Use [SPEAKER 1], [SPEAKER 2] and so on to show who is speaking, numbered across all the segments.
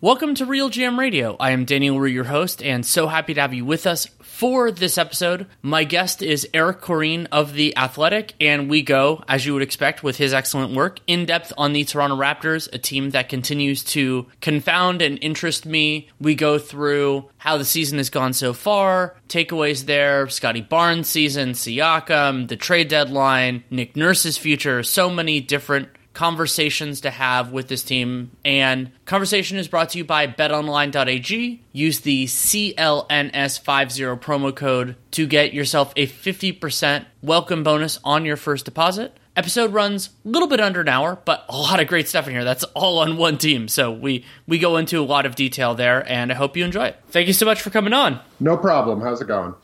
[SPEAKER 1] Welcome to Real GM Radio. I am Danny Leroux, your host, and so happy to have you with us for this episode. My guest is Eric Koreen of The Athletic, and we go, as you would expect with his excellent work, in depth on the Toronto Raptors, a team that continues to confound and interest me. We go through how the season has gone so far, takeaways there, Scottie Barnes' season, Siakam, the trade deadline, Nick Nurse's future, so many different conversations to have with this team. And conversation is brought to you by betonline.ag. Use the CLNS50 promo code to get yourself a 50% welcome bonus on your first deposit. Episode runs a little bit under an hour, but a lot of great stuff in here. That's all on one team. So we we go into a lot of detail there and I hope you enjoy it. Thank you so much for coming on.
[SPEAKER 2] No problem. How's it going?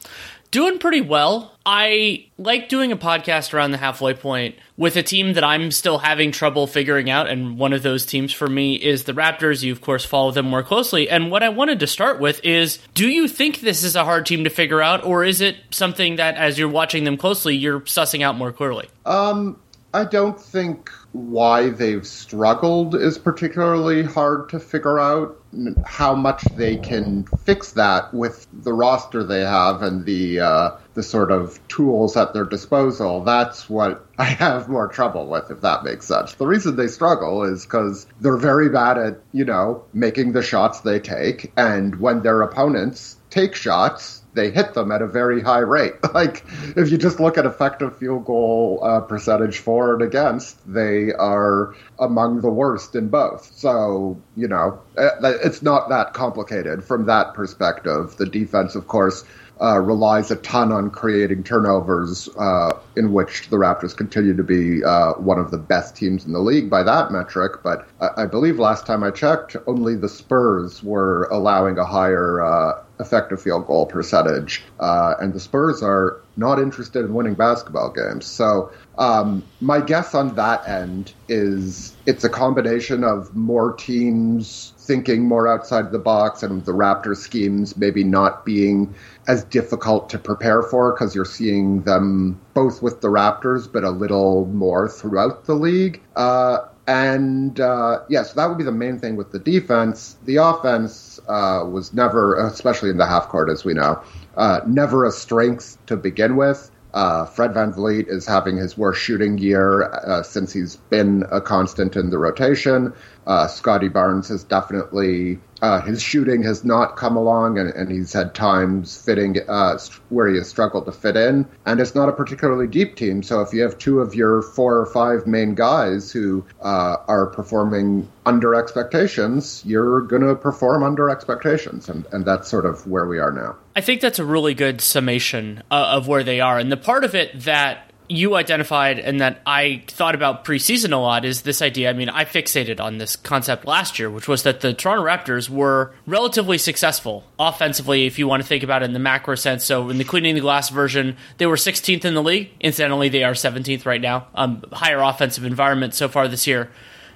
[SPEAKER 1] Doing pretty well. I like doing a podcast around the halfway point with a team that I'm still having trouble figuring out. And one of those teams for me is the Raptors. You, of course, follow them more closely. And what I wanted to start with is do you think this is a hard team to figure out, or is it something that as you're watching them closely, you're sussing out more clearly?
[SPEAKER 2] Um, I don't think why they've struggled is particularly hard to figure out. How much they can fix that with the roster they have and the uh, the sort of tools at their disposal. That's what I have more trouble with, if that makes sense. The reason they struggle is because they're very bad at you know making the shots they take, and when their opponents take shots, they hit them at a very high rate. Like if you just look at effective field goal uh, percentage for and against, they are among the worst in both. So you know uh, it's not that complicated from that perspective. The defense, of course. Uh, relies a ton on creating turnovers, uh, in which the Raptors continue to be uh, one of the best teams in the league by that metric. But I, I believe last time I checked, only the Spurs were allowing a higher uh, effective field goal percentage, uh, and the Spurs are not interested in winning basketball games. So um, my guess on that end is it's a combination of more teams thinking more outside the box and the Raptor schemes maybe not being as difficult to prepare for because you're seeing them both with the Raptors but a little more throughout the league. Uh, and uh, yes, yeah, so that would be the main thing with the defense. The offense uh, was never, especially in the half court, as we know, uh, never a strength to begin with. Uh, Fred VanVleet is having his worst shooting year uh, since he's been a constant in the rotation. Uh, Scottie Barnes has definitely uh, his shooting has not come along, and, and he's had times fitting uh, where he has struggled to fit in. And it's not a particularly deep team, so if you have two of your four or five main guys who uh, are performing under expectations, you're going to perform under expectations, and, and that's sort of where we are now.
[SPEAKER 1] I think that's a really good summation uh, of where they are, and the part of it that you identified and that I thought about preseason a lot is this idea. I mean, I fixated on this concept last year, which was that the Toronto Raptors were relatively successful offensively, if you want to think about it in the macro sense. So, in the cleaning the glass version, they were 16th in the league. Incidentally, they are 17th right now. Um, higher offensive environment so far this year,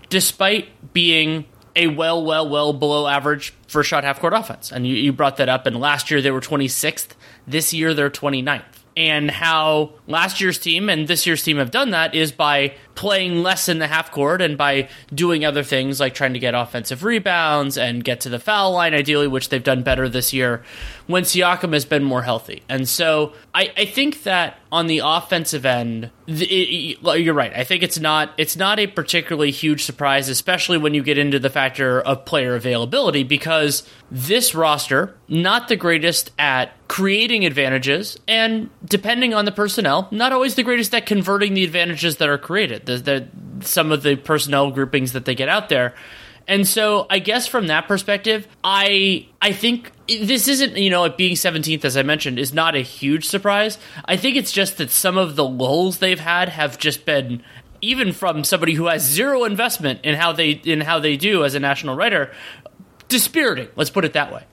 [SPEAKER 1] despite being a well, well, well below average first shot half court offense. And you, you brought that up. And last year they were 26th. This year they're 29th and how last year's team and this year's team have done that is by playing less in the half court and by doing other things like trying to get offensive rebounds and get to the foul line ideally, which they've done better this year when Siakam has been more healthy. And so I, I think that on the offensive end, it, it, you're right. I think it's not it's not a particularly huge surprise, especially when you get into the factor of player availability, because this roster not the greatest at creating advantages, and depending on the personnel, not always the greatest at converting the advantages that are created. The, the, some of the personnel groupings that they get out there. And so I guess from that perspective, I I think this isn't, you know, it being 17th as I mentioned is not a huge surprise. I think it's just that some of the lulls they've had have just been even from somebody who has zero investment in how they in how they do as a national writer dispiriting. Let's put it that way.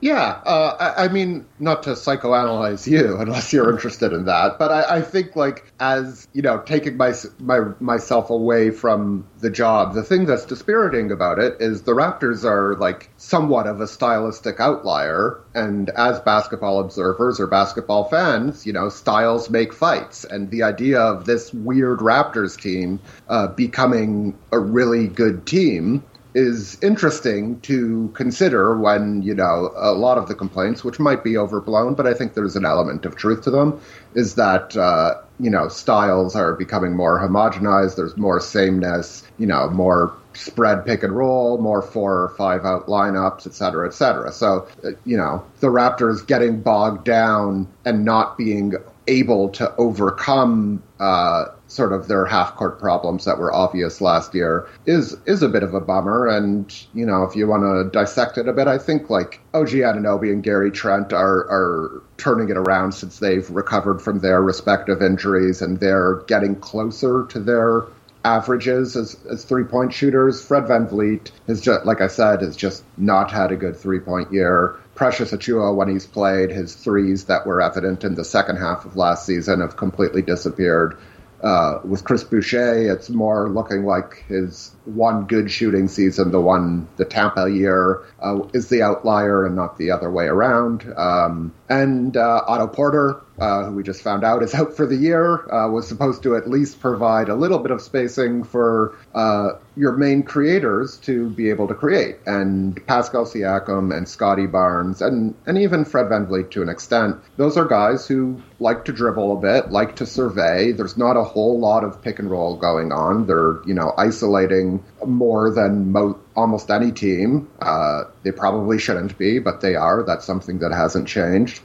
[SPEAKER 2] Yeah, uh, I, I, mean, not to psychoanalyze you, unless you're interested in that, but I, I, think, like, as you know, taking my, my myself away from the job, the thing that's dispiriting about it is the Raptors are like somewhat of a stylistic outlier, and as basketball observers or basketball fans, you know, styles make fights, and the idea of this weird Raptors team uh, becoming a really good team is interesting to consider when, you know, a lot of the complaints, which might be overblown, but I think there's an element of truth to them, is that, uh, you know, styles are becoming more homogenized. There's more sameness, you know, more spread pick and roll, more four or five out lineups, et cetera, et cetera. So, uh, you know, the Raptors getting bogged down and not being able to overcome uh, sort of their half court problems that were obvious last year is is a bit of a bummer. And you know, if you want to dissect it a bit, I think like OG Anunoby and Gary Trent are are turning it around since they've recovered from their respective injuries and they're getting closer to their averages as, as three point shooters. Fred VanVleet has just, like I said, has just not had a good three point year. Precious Achiuwa, when he's played, his threes that were evident in the second half of last season have completely disappeared. Uh, with Chris Boucher, it's more looking like his one good shooting season, the one the Tampa year, uh, is the outlier and not the other way around. Um, and uh, Otto Porter, uh, who we just found out is out for the year, uh, was supposed to at least provide a little bit of spacing for uh, your main creators to be able to create. And Pascal Siakam and Scottie Barnes and, and even Fred VanVleet to an extent, those are guys who like to dribble a bit, like to survey. There's not a whole lot of pick and roll going on. They're, you know, isolating more than mo- almost any team. Uh, they probably shouldn't be, but they are. That's something that hasn't changed.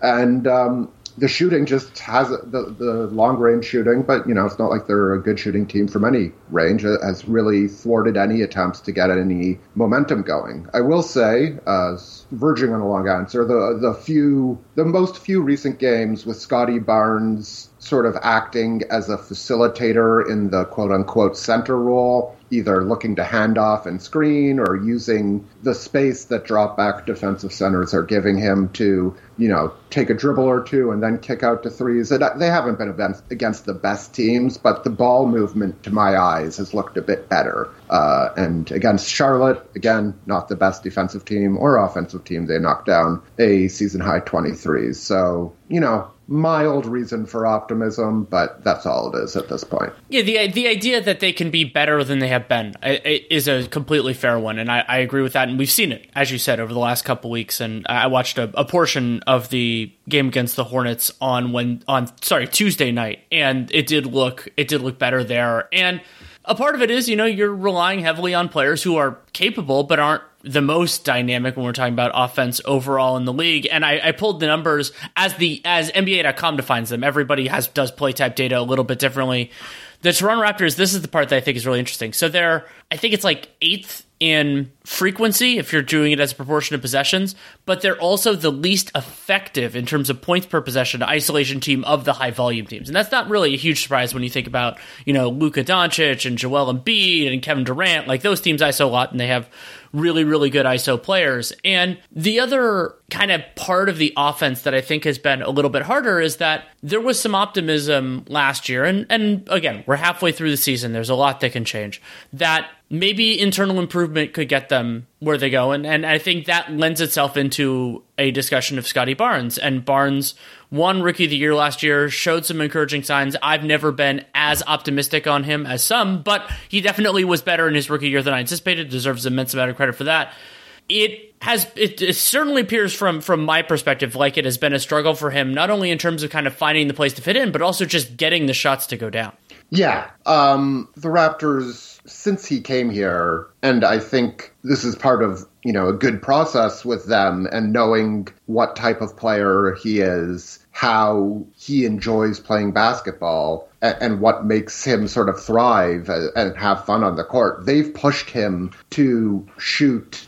[SPEAKER 2] And um, the shooting just has the the long range shooting, but you know it's not like they're a good shooting team from any range. Has really thwarted any attempts to get any momentum going. I will say, uh, verging on a long answer, the the few the most few recent games with Scottie Barnes sort of acting as a facilitator in the quote unquote center role, either looking to hand off and screen or using the space that drop back defensive centers are giving him to, you know, take a dribble or two and then kick out to threes. They haven't been against the best teams, but the ball movement to my eyes has looked a bit better. Uh, and against Charlotte, again, not the best defensive team or offensive team. They knocked down a season high 23s. So, you know, mild reason for optimism, but that's all it is at this point.
[SPEAKER 1] Yeah, the the idea that they can be better than they have been is a completely fair one, and I, I agree with that. And we've seen it, as you said, over the last couple weeks. And I watched a, a portion of the game against the Hornets on when on sorry Tuesday night, and it did look it did look better there. And a part of it is, you know, you're relying heavily on players who are capable but aren't the most dynamic when we're talking about offense overall in the league. And I, I, pulled the numbers as the as NBA.com defines them. Everybody has does play type data a little bit differently. The Toronto Raptors, this is the part that I think is really interesting. So they're I think it's like eighth in frequency if you're doing it as a proportion of possessions, but they're also the least effective in terms of points per possession isolation team of the high volume teams. And that's not really a huge surprise when you think about, you know, Luka Doncic and Joel Embiid and Kevin Durant. Like those teams ISO a lot and they have really, really good ISO players. And the other kind of part of the offense that I think has been a little bit harder is that there was some optimism last year. And, and again, we're halfway through the season. There's a lot that can change. That maybe internal improvement could get them where they go. And, and I think that lends itself into a discussion of Scottie Barnes. And Barnes won Rookie of the Year last year, showed some encouraging signs. I've never been as optimistic on him as some, but he definitely was better in his rookie year than I anticipated, deserves immense amount of credit for that. It has it, it, certainly appears from from my perspective like it has been a struggle for him not only in terms of kind of finding the place to fit in but also just getting the shots to go down
[SPEAKER 2] yeah um the raptors since he came here, and I think this is part of you know a good process with them and knowing what type of player he is, how he enjoys playing basketball, and, and what makes him sort of thrive and have fun on the court. They've pushed him to shoot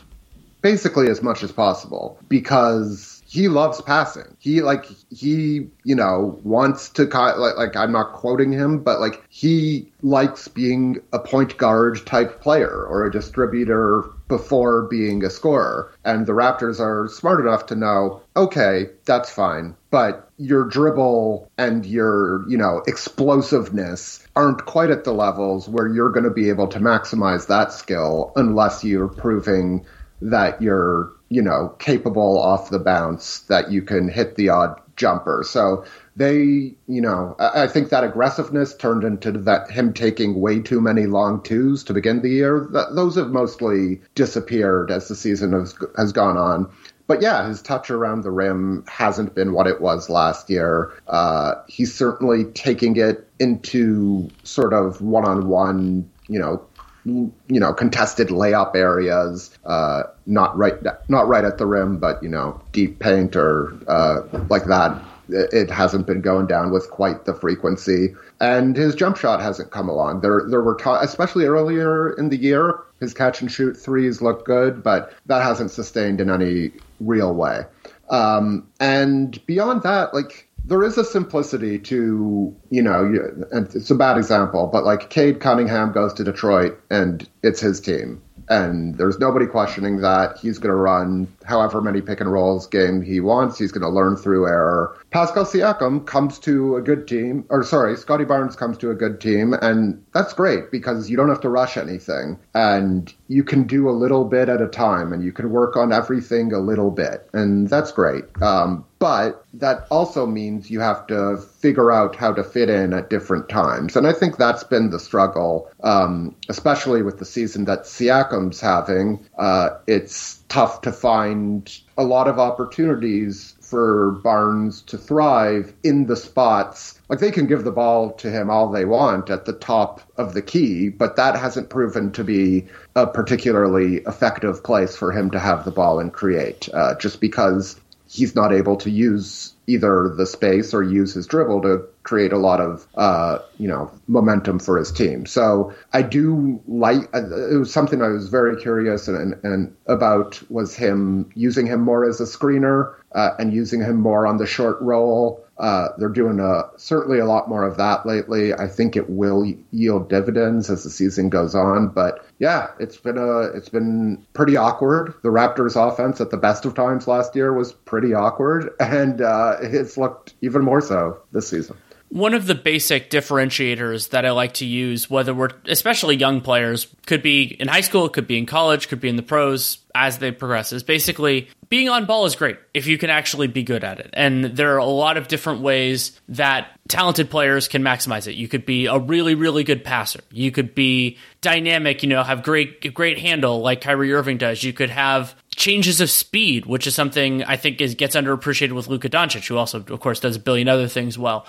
[SPEAKER 2] basically as much as possible because he loves passing. He like he you know wants to like like I'm not quoting him, but like he likes being a point guard type player or a distributor before being a scorer. And the Raptors are smart enough to know, okay, that's fine, but your dribble and your, you know, explosiveness aren't quite at the levels where you're going to be able to maximize that skill unless you're proving that you're you know, capable off the bounce that you can hit the odd jumper. So they, you know, I think that aggressiveness turned into that him taking way too many long twos to begin the year. those have mostly disappeared as the season has, has gone on. But yeah, his touch around the rim hasn't been what it was last year. Uh, he's certainly taking it into sort of one-on-one, you know, you know, contested layup areas, uh, not right, not right at the rim, but you know, deep paint or uh, like that it hasn't been going down with quite the frequency, and his jump shot hasn't come along. There, there were t- especially earlier in the year, his catch and shoot threes look good, but that hasn't sustained in any real way. Um, and beyond that, like there is a simplicity to you know, and it's a bad example, but like Cade Cunningham goes to Detroit and it's his team and there's nobody questioning that. He's going to run however many pick and rolls game he wants. He's going to learn through error. Pascal Siakam comes to a good team, or sorry, Scottie Barnes comes to a good team, and that's great because you don't have to rush anything, and you can do a little bit at a time, and you can work on everything a little bit, and that's great. Um, but that also means you have to figure out how to fit in at different times. And I think that's been the struggle, um, especially with the season that Siakam's having. Uh, it's tough to find a lot of opportunities for Barnes to thrive in the spots. Like they can give the ball to him all they want at the top of the key, but that hasn't proven to be a particularly effective place for him to have the ball and create, uh, just because he's not able to use either the space or use his dribble to create a lot of uh, you know momentum for his team. So I do like uh, it was something I was very curious and, and, and about was him using him more as a screener uh, and using him more on the short roll. Uh, they're doing a, certainly a lot more of that lately. I think it will yield dividends as the season goes on. But yeah, it's been a it's been pretty awkward. The Raptors' offense at the best of times last year was pretty awkward, and uh, it's looked even more so this season.
[SPEAKER 1] One of the basic differentiators that I like to use, whether we're especially young players, could be in high school, could be in college, could be in the pros as they progress, is basically being on ball is great if you can actually be good at it. And there are a lot of different ways that talented players can maximize it. You could be a really, really good passer. You could be dynamic, you know, have great, great handle like Kyrie Irving does. You could have changes of speed, which is something I think is gets underappreciated with Luka Doncic, who also, of course, does a billion other things well.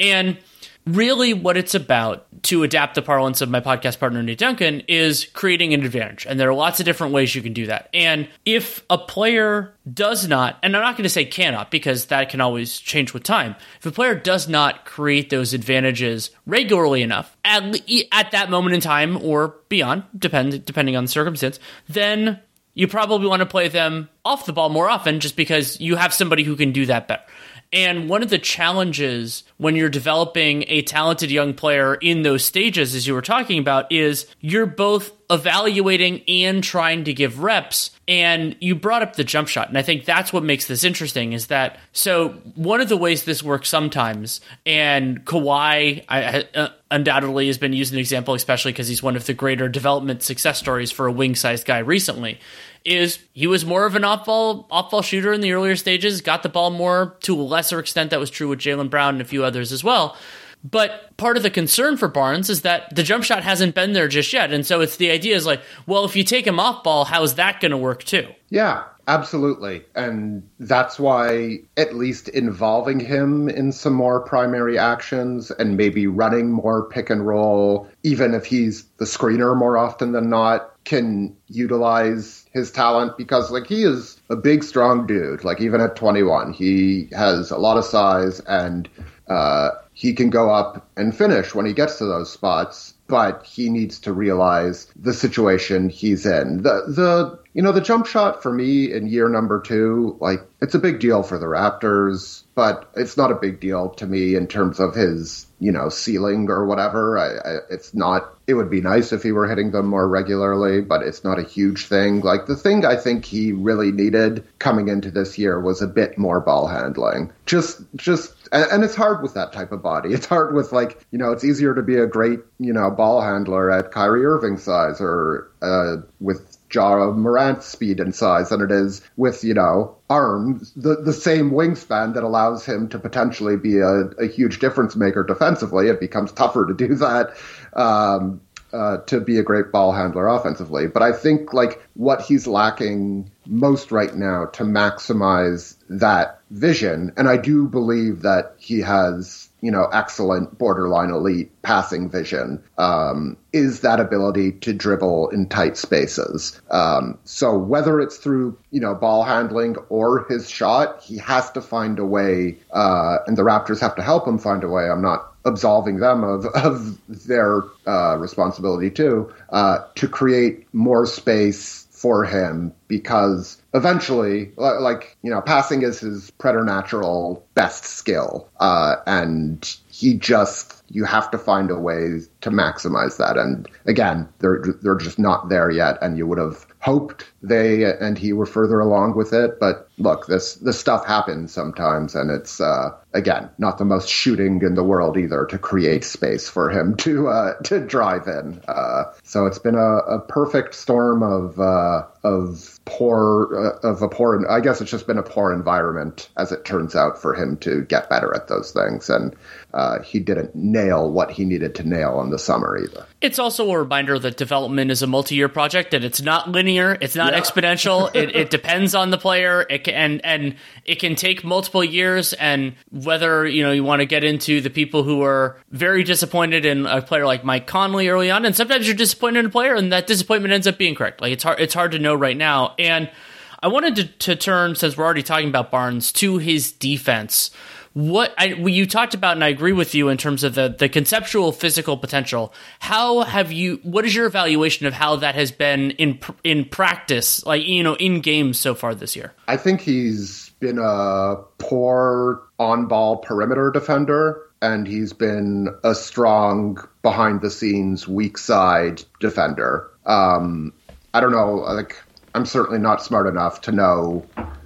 [SPEAKER 1] And really what it's about to adapt the parlance of my podcast partner Nate Duncan is creating an advantage. And there are lots of different ways you can do that. And if a player does not and i'm not going to say cannot because that can always change with time. If a player does not create those advantages regularly enough at, at that moment in time or beyond depend, depending on the circumstance then you probably want to play them off the ball more often just because you have somebody who can do that better and one of the challenges when you're developing a talented young player in those stages, as you were talking about, is you're both evaluating and trying to give reps. And you brought up the jump shot. And I think that's what makes this interesting is that so one of the ways this works sometimes, and Kawhi I, uh, undoubtedly has been used an example, especially because he's one of the greater development success stories for a wing sized guy recently, is he was more of an off ball off ball shooter in the earlier stages, got the ball more to a lesser extent. That was true with Jaylen Brown and a few others as well. But part of the concern for Barnes is that the jump shot hasn't been there just yet. And so it's the idea is like, well, if you take him off ball, how's that going to work too?
[SPEAKER 2] Yeah, absolutely. And that's why at least involving him in some more primary actions and maybe running more pick and roll, even if he's the screener more often than not, can utilize his talent because like he is a big strong dude. Like even at 21 he has a lot of size and uh, he can go up and finish when he gets to those spots but he needs to realize the situation he's in. The the you know the jump shot for me in year number 2 like it's a big deal for the Raptors but it's not a big deal to me in terms of his you know, ceiling or whatever. I, I, it's not. It would be nice if he were hitting them more regularly, but it's not a huge thing. Like the thing I think he really needed coming into this year was a bit more ball handling. Just, just, and, and it's hard with that type of body. It's hard with like, you know, it's easier to be a great, you know, ball handler at Kyrie Irving size or uh, with Ja Morant's speed and size than it is with, you know, arms, the, the same wingspan that allows him to potentially be a, a huge difference maker defensively. It becomes tougher to do that. Um, uh, to be a great ball handler offensively. But I think like what he's lacking most right now to maximize that vision, and I do believe that he has you know excellent borderline elite passing vision um, is that ability to dribble in tight spaces. Um, so whether it's through you know ball handling or his shot, he has to find a way, uh, and the Raptors have to help him find a way. I'm not absolving them of, of their uh, responsibility too, uh, to create more space for him because eventually, like, you know, passing is his preternatural best skill. Uh, and he just, you have to find a way to maximize that. And again, they're, they're just not there yet. And you would have hoped they and he were further along with it. But look, this this stuff happens sometimes, and it's uh, again not the most shooting in the world either to create space for him to uh, to drive in. Uh, so it's been a, a perfect storm of uh, of poor uh, of a poor. I guess it's just been a poor environment as it turns out for him to get better at those things, and uh, he didn't nail what he needed to nail in the summer either.
[SPEAKER 1] It's also a reminder that development is a multi-year project and it's not linear. It's not yeah. exponential. it, it, depends on the player. It can, and and it can take multiple years. And whether you know you want to get into the people who are very disappointed in a player like Mike Conley early on, and sometimes you're disappointed in a player, and that disappointment ends up being correct. Like it's hard. It's hard to know right now. And I wanted to, to turn since we're already talking about Barnes to his defense what I, you talked about, and I agree with you in terms of the, the conceptual physical potential. How have you? What is your evaluation of how that has been in in practice, like you know, in games so far this year?
[SPEAKER 2] I think he's been a poor on ball perimeter defender, and he's been a strong behind the scenes weak side defender. Um, I don't know, like I'm certainly not smart enough to know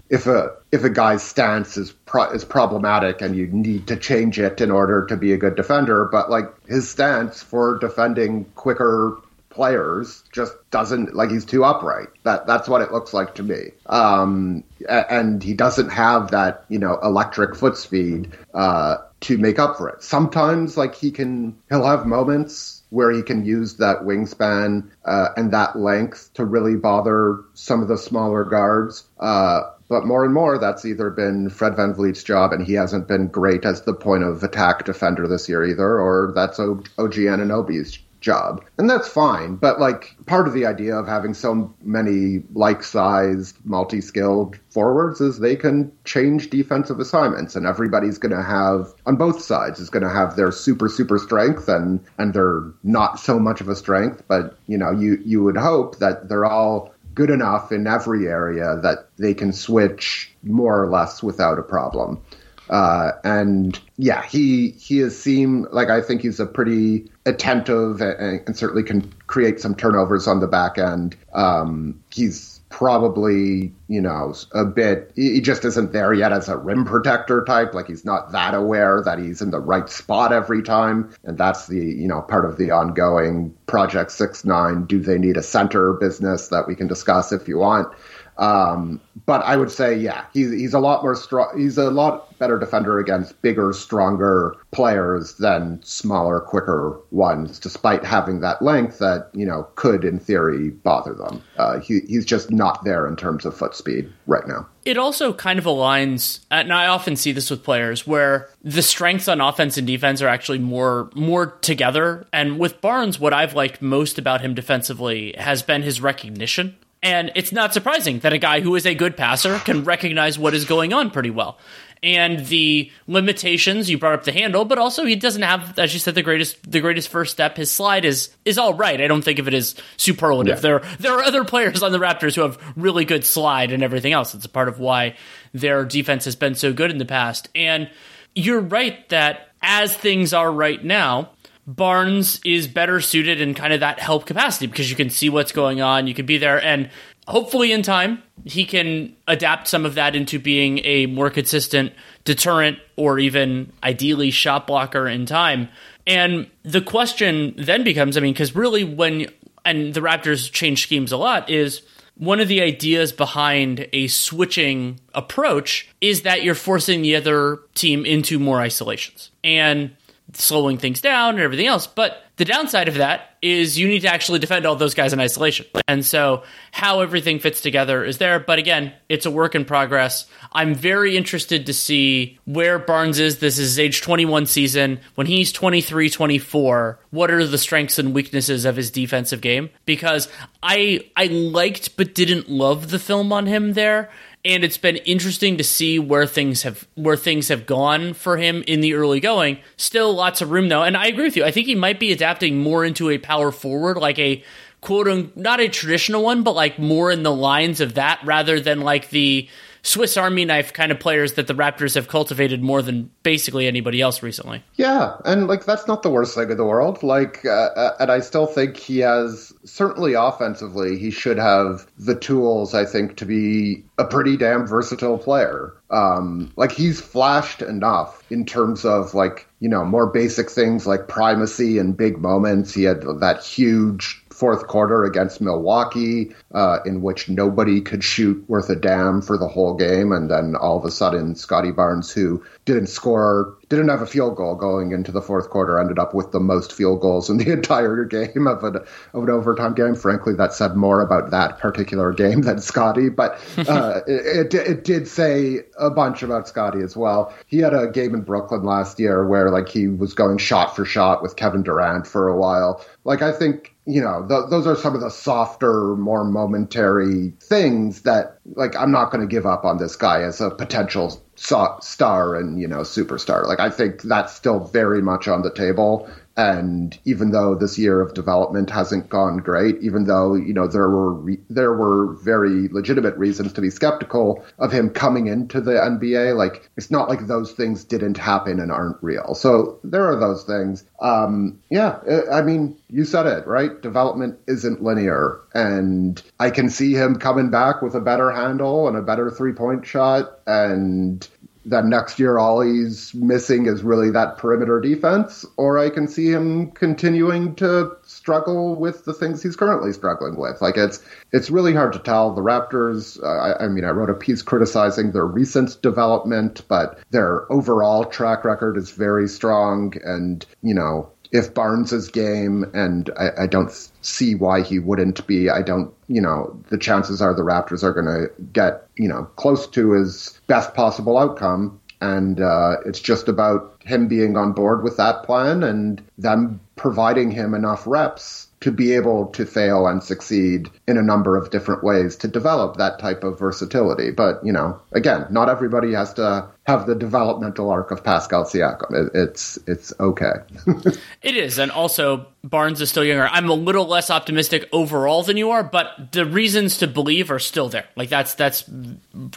[SPEAKER 2] if a if a guy's stance is pro- is problematic and you need to change it in order to be a good defender, but like his stance for defending quicker players just doesn't like he's too upright. That that's what it looks like to me. Um, and he doesn't have that you know electric foot speed uh, to make up for it. Sometimes like he can he'll have moments where he can use that wingspan uh, and that length to really bother some of the smaller guards. Uh, but more and more, that's either been Fred VanVleet's job, and he hasn't been great as the point of attack defender this year either, or that's o- OG Anunoby's job. And that's fine. But like part of the idea of having so many like sized, multi skilled forwards is they can change defensive assignments and everybody's gonna have on both sides is gonna have their super, super strength and and they're not so much of a strength, but you know, you you would hope that they're all good enough in every area that they can switch more or less without a problem. Uh, and yeah, he he has seemed like I think he's a pretty attentive and, and certainly can create some turnovers on the back end. Um, he's probably, you know, a bit, he just isn't there yet as a rim protector type. Like he's not that aware that he's in the right spot every time. And that's the, you know, part of the ongoing Project 6 9 do they need a center business that we can discuss if you want. Um, but I would say, yeah, he's he's a lot more strong. He's a lot better defender against bigger, stronger players than smaller, quicker ones. Despite having that length that you know could, in theory, bother them. Uh, he, he's just not there in terms of foot speed right now.
[SPEAKER 1] It also kind of aligns, and I often see this with players where the strengths on offense and defense are actually more more together. And with Barnes, what I've liked most about him defensively has been his recognition and it's not surprising that a guy who is a good passer can recognize what is going on pretty well. And the limitations, you brought up the handle, but also he doesn't have, as you said, the greatest the greatest first step. His slide is is all right. I don't think of it as superlative. Yeah. There there are other players on the Raptors who have really good slide and everything else. It's a part of why their defense has been so good in the past. And you're right that as things are right now, Barnes is better suited in kind of that help capacity because you can see what's going on, you can be there, and hopefully in time he can adapt some of that into being a more consistent deterrent or even ideally shot blocker in time. And the question then becomes I mean, because really when, and the Raptors change schemes a lot, is one of the ideas behind a switching approach is that you're forcing the other team into more isolations and slowing things down and everything else. But the downside of that is you need to actually defend all those guys in isolation. And so how everything fits together is there. But again, it's a work in progress. I'm very interested to see where Barnes is. This is his age 21 season. When he's 23, 24, what are the strengths and weaknesses of his defensive game? Because I I liked but didn't love the film on him there and it's been interesting to see where things have where things have gone for him in the early going. Still lots of room though, and I agree with you. I think he might be adapting more into a power forward, like a quote unquote not a traditional one, but like more in the lines of that rather than like the Swiss Army knife kind of players that the Raptors have cultivated more than basically anybody else recently.
[SPEAKER 2] Yeah, and like that's not the worst thing in the world. Like, uh, uh, and I still think he has certainly offensively, he should have the tools. I think to be a pretty damn versatile player. Um, like he's flashed enough in terms of like you know more basic things like primacy and big moments. He had that huge fourth quarter against Milwaukee, uh, in which nobody could shoot worth a damn for the whole game, and then all of a sudden, Scottie Barnes, who didn't score, didn't have a field goal going into the fourth quarter, ended up with the most field goals in the entire game of an of an overtime game. Frankly, that said more about that particular game than Scottie, but uh, it, it, it did say a bunch about Scottie as well. He had a game in Brooklyn last year where like he was going shot for shot with Kevin Durant for a while. Like I think you know, th- those are some of the softer, more momentary things that, like, I'm not going to give up on this guy as a potential star and, you know, superstar. Like, I think that's still very much on the table. And even though this year of development hasn't gone great, even though you know there were re- there were very legitimate reasons to be skeptical of him coming into the NBA, like it's not like those things didn't happen and aren't real. So there are those things. Um, yeah, I mean, you said it right. Development isn't linear, and I can see him coming back with a better handle and a better three point shot and that next year all he's missing is really that perimeter defense, or I can see him continuing to struggle with the things he's currently struggling with. Like it's it's really hard to tell. The Raptors, uh, I, I, mean, I wrote a piece criticizing their recent development, but their overall track record is very strong, and you know if Barnes's game, and I, I, don't see why he wouldn't be. I don't, you know, the chances are the Raptors are going to get, you know, close to his best possible outcome. And uh, it's just about him being on board with that plan and them providing him enough reps to be able to fail and succeed in a number of different ways to develop that type of versatility. But, you know, again, not everybody has to have the developmental arc of Pascal Siakam. It, it's it's okay.
[SPEAKER 1] it is, and also Barnes is still younger. I'm a little less optimistic overall than you are, but the reasons to believe are still there. Like that's that's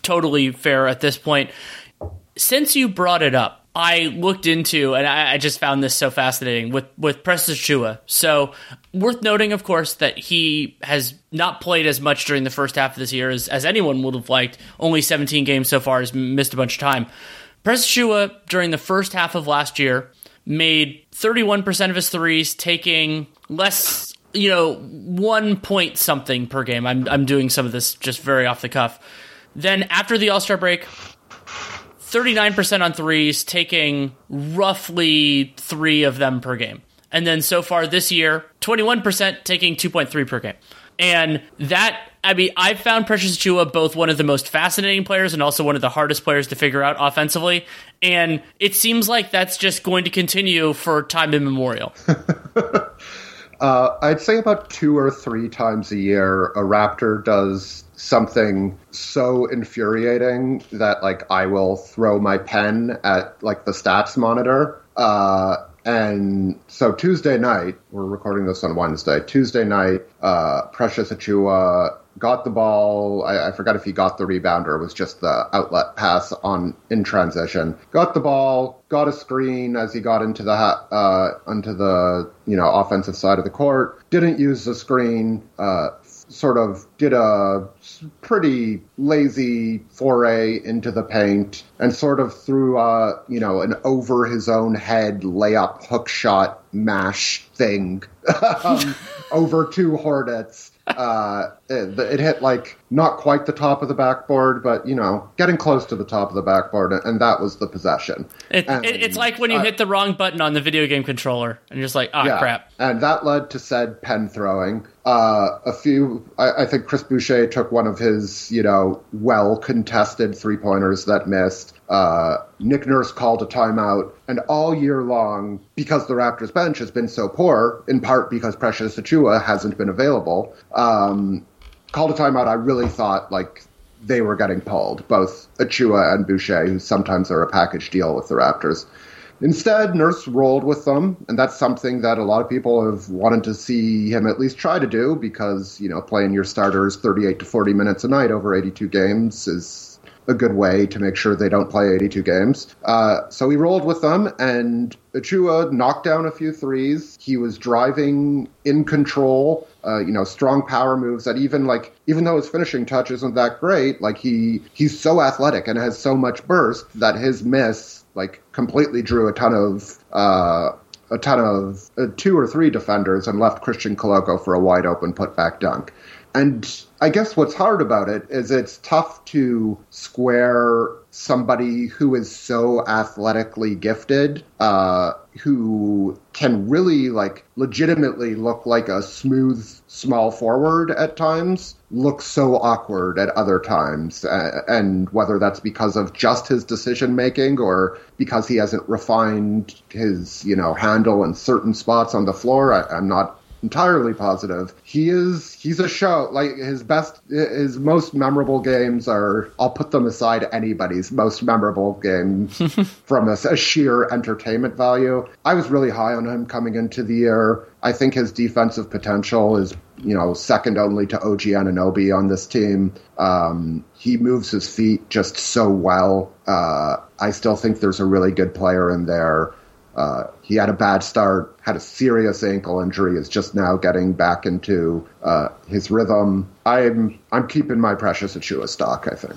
[SPEAKER 1] totally fair at this point. Since you brought it up, I looked into, and I, I, just found this so fascinating with with Precious Achiuwa. So worth noting, of course, that he has not played as much during the first half of this year as, as anyone would have liked. Only 17 games so far, has missed a bunch of time. Precious Achiuwa during the first half of last year made 31% of his threes, taking less, you know, one point something per game. I'm I'm doing some of this just very off the cuff. Then after the All Star break, 39% on threes, taking roughly three of them per game. And then so far this year, 21% taking 2.3 per game. And that, I mean, I've found Precious Achiuwa both one of the most fascinating players and also one of the hardest players to figure out offensively. And it seems like that's just going to continue for time immemorial.
[SPEAKER 2] uh, I'd say about two or three times a year, a Raptor does something so infuriating that like I will throw my pen at like the stats monitor. Uh, and so Tuesday night, we're recording this on Wednesday. Tuesday night, uh, Precious Achiuwa got the ball. I, I, forgot if he got the rebound or it was just the outlet pass on in transition. Got the ball, got a screen as he got into the uh, into the you know offensive side of the court. Didn't use the screen. Uh, sort of did a pretty lazy foray into the paint and sort of threw a you know an over his own head layup hook shot mash thing um, over two Hornets uh, it, it, hit like not quite the top of the backboard, but you know, getting close to the top of the backboard, and that was the possession.
[SPEAKER 1] It, and, it, it's like when you uh, hit the wrong button on the video game controller, and you're just like, ah, oh, yeah, crap.
[SPEAKER 2] And that led to said pen throwing. Uh, a few, I, I, think Chris Boucher took one of his, you know, well contested three pointers that missed. Uh, Nick Nurse called a timeout, and all year long, because the Raptors bench has been so poor, in part because Precious Achiuwa hasn't been available, um, called a timeout. I really thought like they were getting pulled, both Achiuwa and Boucher, who sometimes are a package deal with the Raptors. Instead, Nurse rolled with them, and that's something that a lot of people have wanted to see him at least try to do because, you know, playing your starters 38 to 40 minutes a night over 82 games is a good way to make sure they don't play 82 games. Uh, so he rolled with them, and Achiuwa knocked down a few threes. He was driving in control. Uh, you know, strong power moves that even like even though his finishing touch isn't that great, like he he's so athletic and has so much burst that his miss like completely drew a ton of uh, a ton of uh, two or three defenders and left Christian Koloko for a wide open putback dunk. And I guess what's hard about it is it's tough to square somebody who is so athletically gifted, uh, who can really like legitimately look like a smooth small forward at times, looks so awkward at other times, uh, and whether that's because of just his decision making or because he hasn't refined his you know handle in certain spots on the floor, I, I'm not entirely positive. He is he's a show. Like his best his most memorable games are I'll put them aside anybody's most memorable games from a, a, sheer entertainment value. I was really high on him coming into the year. I think his defensive potential is you know second only to OG Anunoby on this team. Um, he moves his feet just so well. Uh, I still think there's a really good player in there. Uh, he had a bad start, had a serious ankle injury, is just now getting back into uh, his rhythm. I'm I'm keeping my precious Achiuwa stock. I think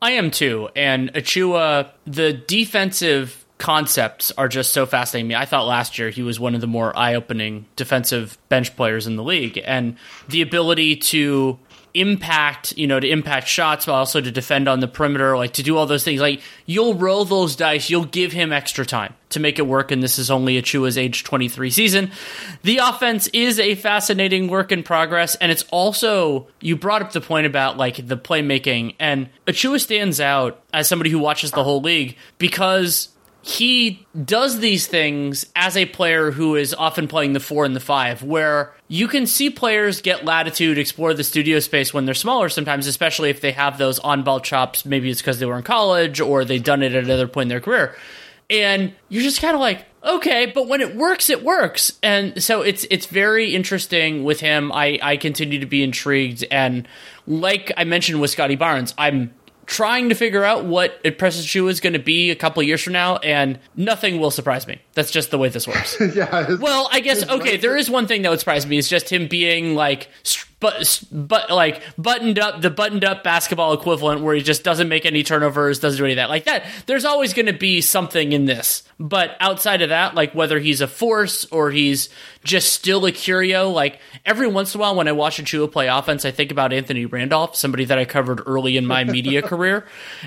[SPEAKER 1] I am too. And Achiuwa, the defensive concepts are just so fascinating me. I thought last year he was one of the more eye-opening defensive bench players in the league, and the ability to impact, you know, to impact shots, but also to defend on the perimeter, like to do all those things. Like you'll roll those dice, you'll give him extra time to make it work. And this is only Achiuwa's age 23 season. The offense is a fascinating work in progress. And it's also, you brought up the point about like the playmaking and Achiuwa stands out as somebody who watches the whole league because he does these things as a player who is often playing the four and the five, where you can see players get latitude, explore the studio space when they're smaller sometimes, especially if they have those on ball chops. Maybe it's because they were in college or they've done it at another point in their career. And you're just kind of like, okay, but when it works, it works. And so it's it's very interesting with him. I, I continue to be intrigued. And like I mentioned with Scottie Barnes, I'm trying to figure out what Precious Achiuwa is going to be a couple years from now, and nothing will surprise me. That's just the way this works.
[SPEAKER 2] yeah.
[SPEAKER 1] Well, I guess okay. There is one thing that would surprise me. It's just him being like but but like buttoned up the buttoned up basketball equivalent where he just doesn't make any turnovers, doesn't do any of that like that. There's always going to be something in this, but outside of that, like whether he's a force or he's just still a curio, like every once in a while when I watch Achiuwa play offense, I think about Anthony Randolph, somebody that I covered early in my media career,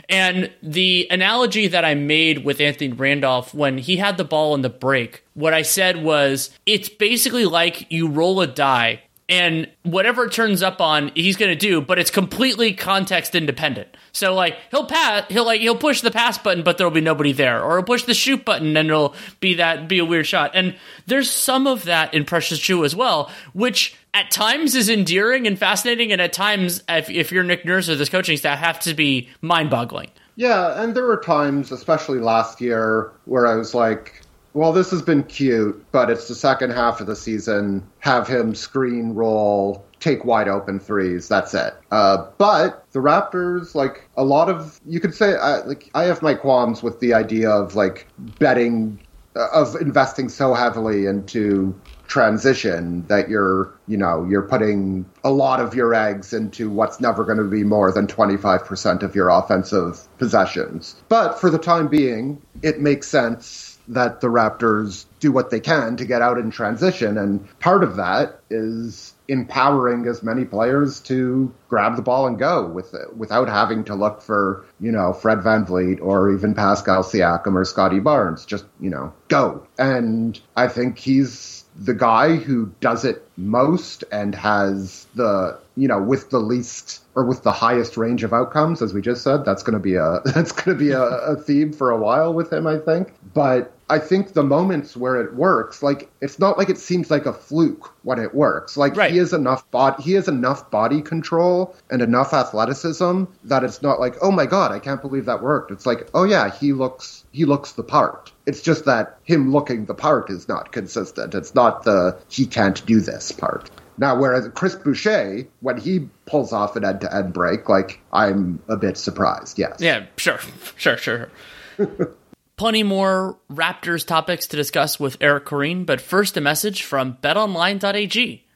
[SPEAKER 1] and the analogy that I made with Anthony Randolph when he had the ball in the break. What I said was, it's basically like you roll a die and whatever turns up on, he's going to do, but it's completely context independent. So like he'll pass, he'll like he'll push the pass button, but there'll be nobody there, or he'll push the shoot button, and it'll be that be a weird shot. And there's some of that in Precious Achiuwa as well, which at times is endearing and fascinating, and at times, if, if you're Nick Nurse or this coaching staff, have to be mind boggling.
[SPEAKER 2] Yeah, and there were times, especially last year, where I was like, well, this has been cute, but it's the second half of the season. Have him screen roll, take wide open threes. That's it. Uh, but the Raptors, like a lot of, you could say, like I have my qualms with the idea of like betting, uh, of investing so heavily into transition that you're, you know, you're putting a lot of your eggs into what's never going to be more than 25% of your offensive possessions. But for the time being, it makes sense that the Raptors do what they can to get out in transition. And part of that is empowering as many players to grab the ball and go with it, without having to look for, you know, Fred VanVleet or even Pascal Siakam or Scottie Barnes. Just, you know, go. And I think he's the guy who does it most and has the you know with the least or with the highest range of outcomes as we just said that's going to be a that's going to be a, a theme for a while with him i think but I think the moments where it works, like it's not like it seems like a fluke when it works. Like
[SPEAKER 1] right.
[SPEAKER 2] he has enough body, he has enough body control and enough athleticism that it's not like, oh my god, I can't believe that worked. It's like, oh yeah, he looks he looks the part. It's just that him looking the part is not consistent. It's not the he can't do this part. Now, whereas Chris Boucher, when he pulls off an end to end break, like I'm a bit surprised. Yes.
[SPEAKER 1] Yeah. Sure. Sure. Sure. Plenty more Raptors topics to discuss with Eric Koreen, but first a message from betonline.ag.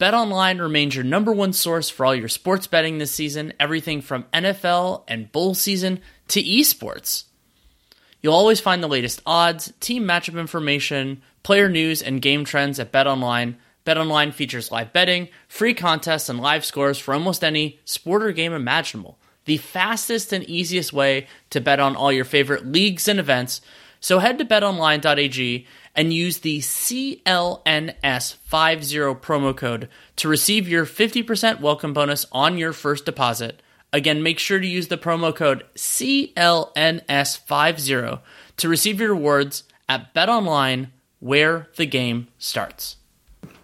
[SPEAKER 1] BetOnline remains your number one source for all your sports betting this season, everything from NFL and bowl season to esports. You'll always find the latest odds, team matchup information, player news, and game trends at BetOnline. BetOnline features live betting, free contests, and live scores for almost any sport or game imaginable. The fastest and easiest way to bet on all your favorite leagues and events. So head to betonline.ag and use the CLNS50 promo code to receive your 50% welcome bonus on your first deposit. Again, make sure to use the promo code CLNS50 to receive your rewards at BetOnline, where the game starts.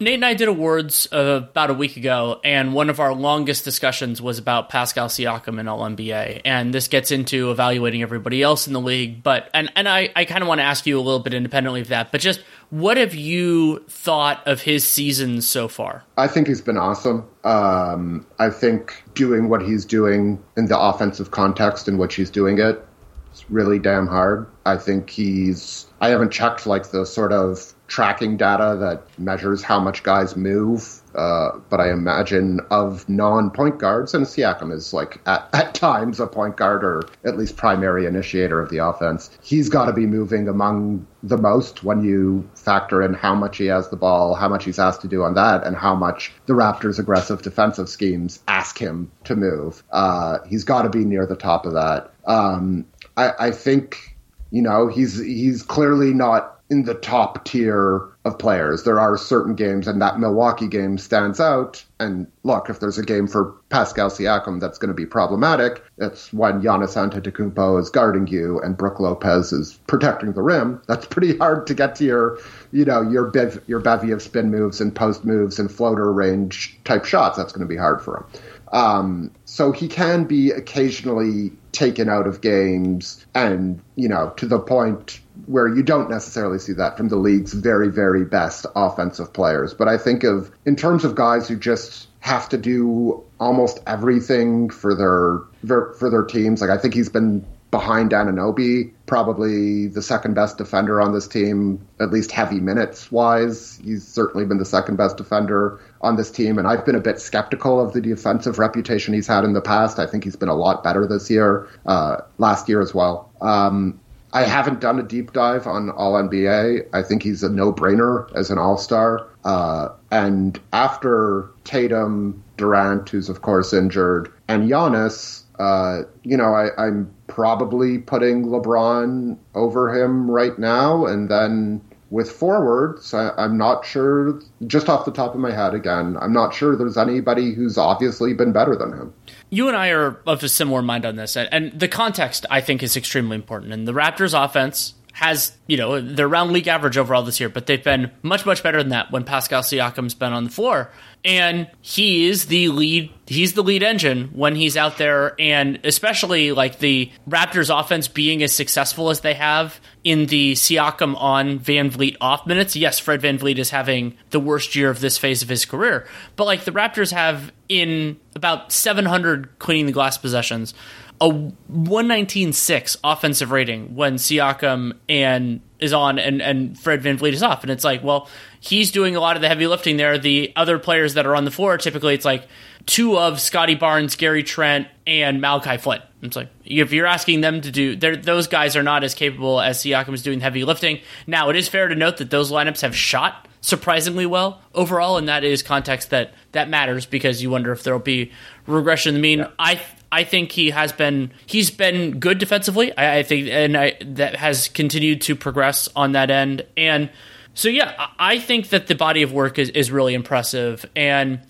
[SPEAKER 1] Nate and I did awards uh, about a week ago, and one of our longest discussions was about Pascal Siakam and All NBA. And this gets into evaluating everybody else in the league. But and and I, I kind of want to ask you a little bit independently of that. But just what have you thought of his season so far?
[SPEAKER 2] I think he's been awesome. Um, I think doing what he's doing in the offensive context in which he's doing it, it's really damn hard. I think he's. I haven't checked like the sort of tracking data that measures how much guys move. Uh, but I imagine of non-point guards, and Siakam is like at, at times a point guard or at least primary initiator of the offense. He's got to be moving among the most when you factor in how much he has the ball, how much he's asked to do on that, and how much the Raptors' aggressive defensive schemes ask him to move. Uh, he's got to be near the top of that. Um, I, I think you know he's he's clearly not in the top tier of players. There are certain games, and that Milwaukee game stands out. And look, if there's a game for Pascal Siakam that's going to be problematic, it's when Giannis Antetokounmpo is guarding you and Brook Lopez is protecting the rim. That's pretty hard to get to your, you know, your bev- your bevy of spin moves and post moves and floater range type shots. That's going to be hard for him. Um, so he can be occasionally taken out of games and, you know, to the point where you don't necessarily see that from the league's very, very best offensive players. But I think of, in terms of guys who just have to do almost everything for their, for their teams, like I think he's been behind Anunoby, probably the second best defender on this team, at least heavy minutes wise. He's certainly been the second best defender on this team, and I've been a bit skeptical of the defensive reputation he's had in the past. I think he's been a lot better this year, uh, last year as well. Um, I haven't done a deep dive on All NBA. I think he's a no brainer as an All Star. Uh, and after Tatum, Durant, who's of course injured, and Giannis, uh, you know, I, I'm probably putting LeBron over him right now. And then with forwards, I, am not sure, just off the top of my head again, I'm not sure there's anybody who's obviously been better than him
[SPEAKER 1] you and I are of a similar mind on this, and the context I think is extremely important. And the Raptors' offense has, you know, they're around league average overall this year, but they've been much, much better than that when Pascal Siakam's been on the floor. And he is the lead, he's the lead engine when he's out there. And especially like the Raptors offense being as successful as they have in the Siakam on VanVleet off minutes. Yes, Fred VanVleet is having the worst year of this phase of his career, but like the Raptors have in about 700 cleaning the glass possessions, a 119.6 offensive rating when Siakam and is on and, and Fred VanVleet is off. And it's like, well, he's doing a lot of the heavy lifting there. The other players that are on the floor, typically it's like two of Scottie Barnes, Gary Trent, and Malachi Flynn. It's like if you're asking them to do, those guys are not as capable as Siakam is doing heavy lifting. Now, it is fair to note that those lineups have shot surprisingly well overall, and that is context that that matters because you wonder if there will be regression in the mean. Yeah. I I think he has been he's been good defensively. I, I think and I, that has continued to progress on that end. And so yeah, I think that the body of work is, is really impressive and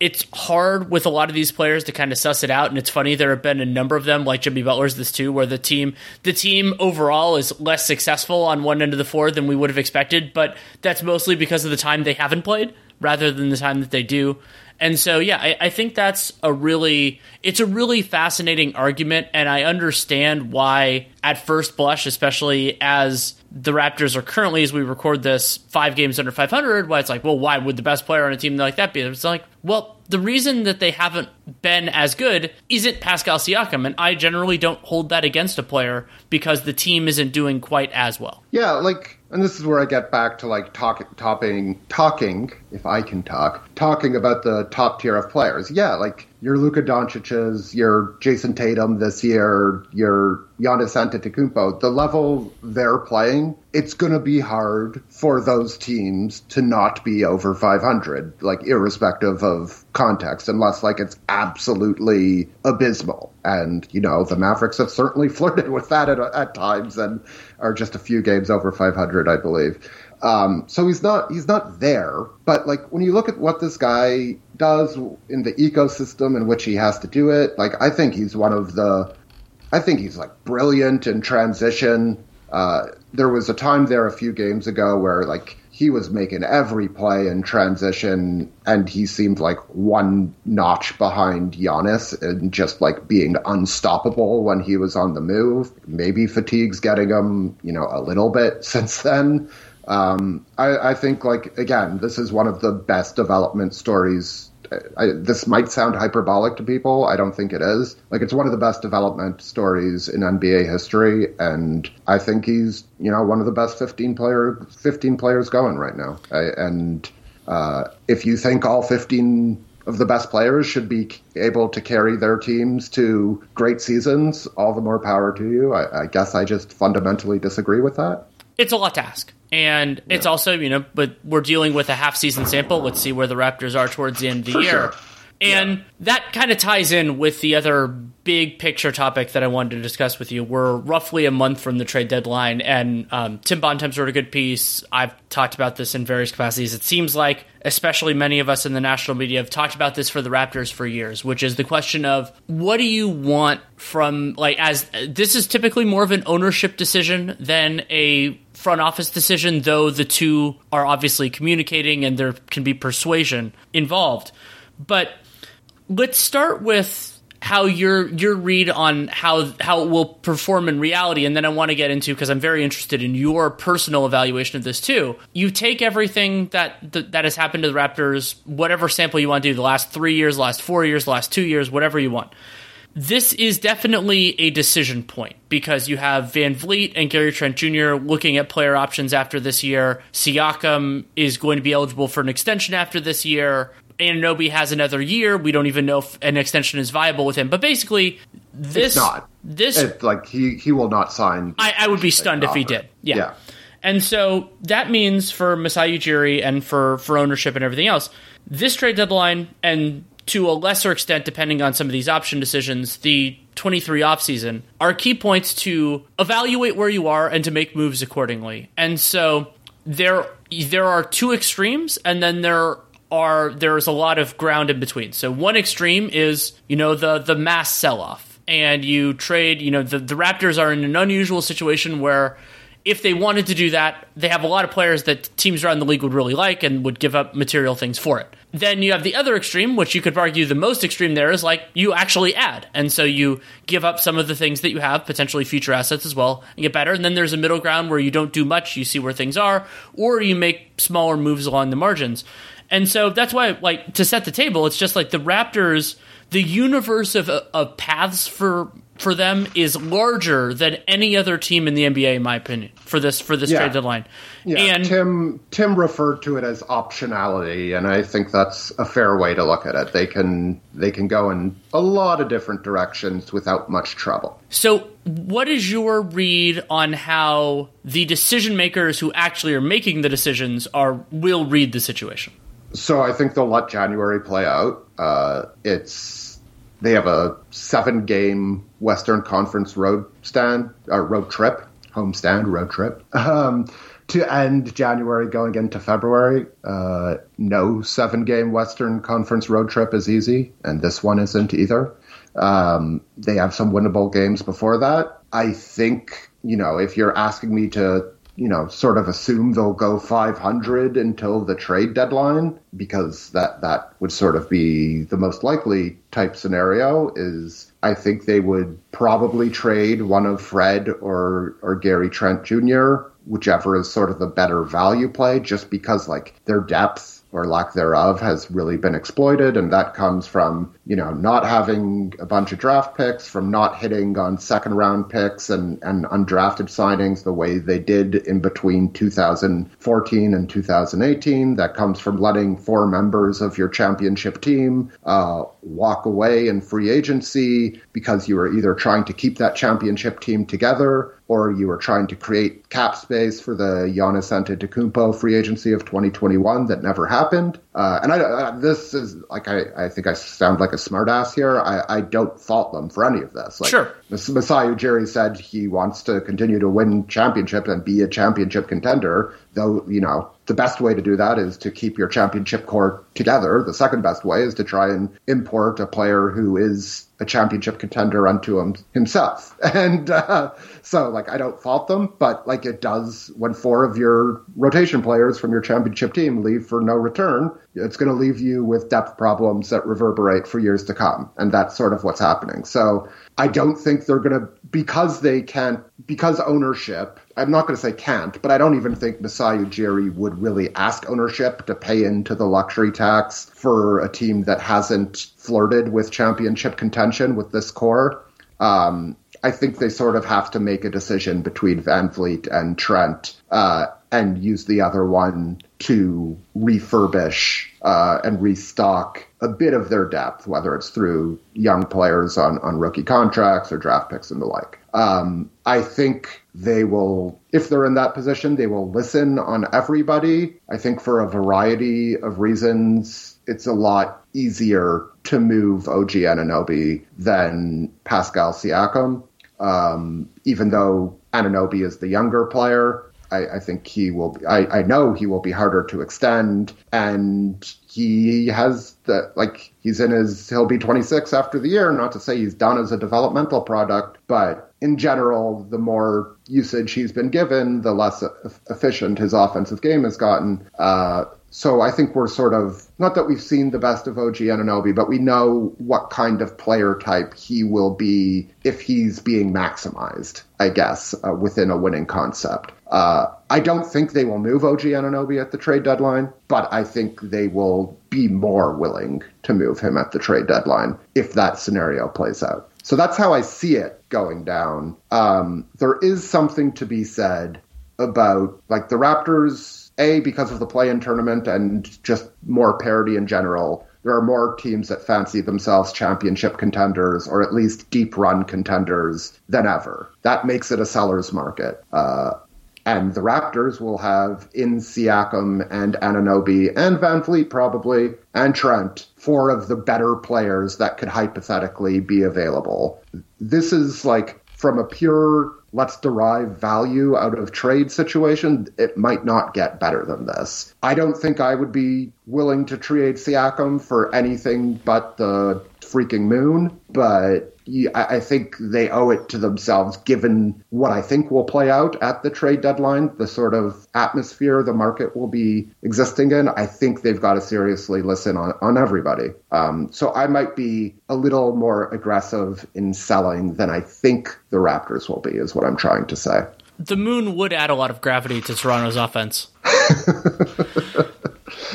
[SPEAKER 1] it's hard with a lot of these players to kind of suss it out and it's funny there have been a number of them like Jimmy Butler's this too where the team the team overall is less successful on one end of the floor than we would have expected but that's mostly because of the time they haven't played rather than the time that they do and so, yeah, I, I, think that's a really it's a really fascinating argument, and I understand why at first blush, especially as the Raptors are currently, as we record this, five games under 500, why it's like, well, why would the best player on a team like that be? It's like, well, the reason that they haven't been as good isn't Pascal Siakam, and I generally don't hold that against a player because the team isn't doing quite as well.
[SPEAKER 2] Yeah, like and this is where I get back to like talk, topping, talking, if I can talk, talking about the top tier of players. Yeah, like your Luka Doncic's, your Jayson Tatum this year, your Giannis Antetokounmpo, the level they're playing, it's going to be hard for those teams to not be over 500, like irrespective of context, unless like it's absolutely abysmal. And you know, the Mavericks have certainly flirted with that at, at times, and are just a few games over 500, I believe. Um, so he's not he's not there. But like when you look at what this guy does in the ecosystem in which he has to do it, like I think he's one of the I think he's like brilliant in transition. Uh, there was a time there a few games ago where like he was making every play in transition, and he seemed like one notch behind Giannis and just like being unstoppable when he was on the move. Maybe fatigue's getting him, you know, a little bit since then. Um, I, I, think, like, again, this is one of the best development stories. I, this might sound hyperbolic to people. I don't think it is. Like, it's one of the best development stories in NBA history, and I think he's, you know, one of the best 15 player 15 players going right now. I, and uh, if you think all 15 of the best players should be able to carry their teams to great seasons, all the more power to you. I, I guess I just fundamentally disagree with that.
[SPEAKER 1] It's a lot to ask. And yeah. it's also, you know, but we're dealing with a half season sample. Let's see where the Raptors are towards the end of the For year. Sure. And yeah. that kind of ties in with the other big picture topic that I wanted to discuss with you. We're roughly a month from the trade deadline, and um, Tim Bontemps wrote a good piece. I've talked about this in various capacities. It seems like, especially many of us in the national media, have talked about this for the Raptors for years, which is the question of what do you want from, like, as this is typically more of an ownership decision than a front office decision, though the two are obviously communicating and there can be persuasion involved. But let's start with how your your read on how how it will perform in reality and then I want to get into because I'm very interested in your personal evaluation of this too. You take everything that that, that has happened to the Raptors, whatever sample you want to do, the last 3 years, last 4 years, last 2 years, whatever you want this is definitely a decision point because you have VanVleet and Gary Trent Jr. looking at player options after this year. Siakam is going to be eligible for an extension after this year. Anunoby has another year. We don't even know if an extension is viable with him. But basically, this
[SPEAKER 2] it's not
[SPEAKER 1] this
[SPEAKER 2] it, like he he will not sign.
[SPEAKER 1] I, I would be stunned if he did. Yeah. yeah. And so that means for Masai Ujiri and for for ownership and everything else, this trade deadline and to a lesser extent, depending on some of these option decisions, the 23 offseason are key points to evaluate where you are and to make moves accordingly. And so there there are two extremes and then there are there's a lot of ground in between. So one extreme is, you know, the the mass sell-off and you trade, you know, the the Raptors are in an unusual situation where if they wanted to do that, they have a lot of players that teams around the league would really like and would give up material things for it. Then you have the other extreme, which you could argue the most extreme there is like you actually add. And so you give up some of the things that you have, potentially future assets as well, and get better. And then there's a middle ground where you don't do much, you see where things are, or you make smaller moves along the margins. And so that's why, like, to set the table, it's just like the Raptors, the universe of, of paths for for them is larger than any other team in the NBA, in my opinion, for this for this
[SPEAKER 2] Yeah.
[SPEAKER 1] trade deadline.
[SPEAKER 2] Yeah,
[SPEAKER 1] and
[SPEAKER 2] Tim Tim referred to it as optionality, and I think that's a fair way to look at it. They can they can go in a lot of different directions without much trouble.
[SPEAKER 1] So, what is your read on how the decision makers who actually are making the decisions are will read the situation?
[SPEAKER 2] So I think they'll let January play out. Uh, it's they have a seven game Western Conference road stand or road trip, home stand road trip. Um, to end January going into February, uh, no seven game Western Conference road trip is easy, and this one isn't either. Um, they have some winnable games before that. I think, you know, if you're asking me to, you know, sort of assume they'll go 500 until the trade deadline, because that, that would sort of be the most likely type scenario, is I think they would probably trade one of Fred or, or Gary Trent Jr., whichever is sort of the better value play, just because, like, their depth or lack thereof has really been exploited. And that comes from you know not having a bunch of draft picks from not hitting on second round picks and, and undrafted signings the way they did in between 2014 and 2018 that comes from letting four members of your championship team uh, walk away in free agency because you were either trying to keep that championship team together or you were trying to create cap space for the Giannis Antetokounmpo free agency of 2021 that never happened. Uh, and I, uh, this is like I, I think I sound like a smartass here. I, I don't fault them for any of this. Like,
[SPEAKER 1] Sure.
[SPEAKER 2] Mas- Masai Ujiri said he wants to continue to win championships and be a championship contender. Though you know the best way to do that is to keep your championship core together. The second best way is to try and import a player who is a championship contender unto him, himself. And uh, so, like, I don't fault them, but like it does when four of your rotation players from your championship team leave for no return. It's going to leave you with depth problems that reverberate for years to come, and that's sort of what's happening. So I don't think they're going to because they can't because ownership. I'm not going to say can't, but I don't even think Masai Ujiri would really ask ownership to pay into the luxury tax for a team that hasn't flirted with championship contention with this core. Um, I think they sort of have to make a decision between VanVleet and Trent uh, and use the other one to refurbish uh, and restock a bit of their depth, whether it's through young players on, on rookie contracts or draft picks and the like. Um, I think they will, if they're in that position, they will listen on everybody. I think for a variety of reasons, it's a lot easier to move OG Anunoby than Pascal Siakam. Um, even though Anunoby is the younger player, I, I think he will. Be, I, I know he will be harder to extend, and he has the like he's in his. He'll be 26 after the year. Not to say he's done as a developmental product, but in general, the more usage he's been given, the less efficient his offensive game has gotten. Uh, so I think we're sort of not that we've seen the best of OG Anunoby, but we know what kind of player type he will be if he's being maximized, I guess, uh, within a winning concept. Uh, I don't think they will move OG Anunoby at the trade deadline, but I think they will be more willing to move him at the trade deadline if that scenario plays out. So that's how I see it going down. Um, there is something to be said about like the Raptors a, because of the play in tournament and just more parity in general, there are more teams that fancy themselves championship contenders or at least deep run contenders than ever. That makes it a seller's market. Uh, and the Raptors will have in Siakam and Anunoby and VanVleet probably and Trent four of the better players that could hypothetically be available. This is like from a pure let's derive value out of trade situation, it might not get better than this. I don't think I would be willing to trade Siakam for anything but the freaking moon, but I think they owe it to themselves, given what I think will play out at the trade deadline, the sort of atmosphere the market will be existing in. I think they've got to seriously listen on, on everybody. Um, so I might be a little more aggressive in selling than I think the Raptors will be, is what I'm trying to say.
[SPEAKER 1] The moon would add a lot of gravity to Toronto's offense.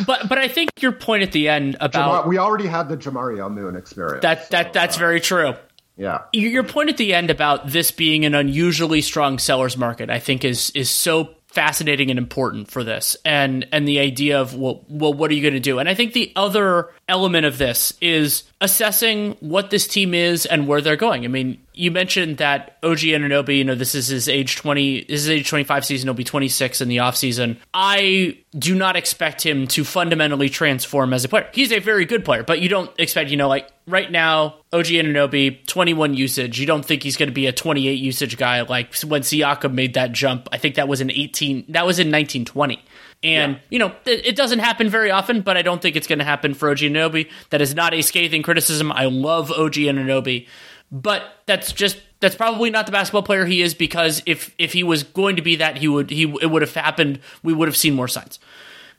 [SPEAKER 1] but but I think your point at the end about
[SPEAKER 2] we already had the Jamario Moon experience.
[SPEAKER 1] that that
[SPEAKER 2] so,
[SPEAKER 1] that's
[SPEAKER 2] uh,
[SPEAKER 1] very true.
[SPEAKER 2] Yeah.
[SPEAKER 1] Your point at the end about this being an unusually strong seller's market, I think, is is so fascinating and important for this and and the idea of well, well what are you going to do and i think the other element of this is assessing what this team is and where they're going i mean you mentioned that og Anunoby, you know this is his age 20 this is age 25 season he'll be 26 in the offseason i do not expect him to fundamentally transform as a player he's a very good player but you don't expect you know like right now, OG Anunoby, 21 usage. You don't think he's going to be a 28 usage guy like when Siakam made that jump. I think that was in 18, that was in 1920. And, yeah. you know, it, it, doesn't happen very often, but I don't think it's going to happen for OG Anunoby. That is not a scathing criticism. I love OG Anunoby. But that's just that's probably not the basketball player he is because if if he was going to be that he would he it would have happened we would have seen more signs.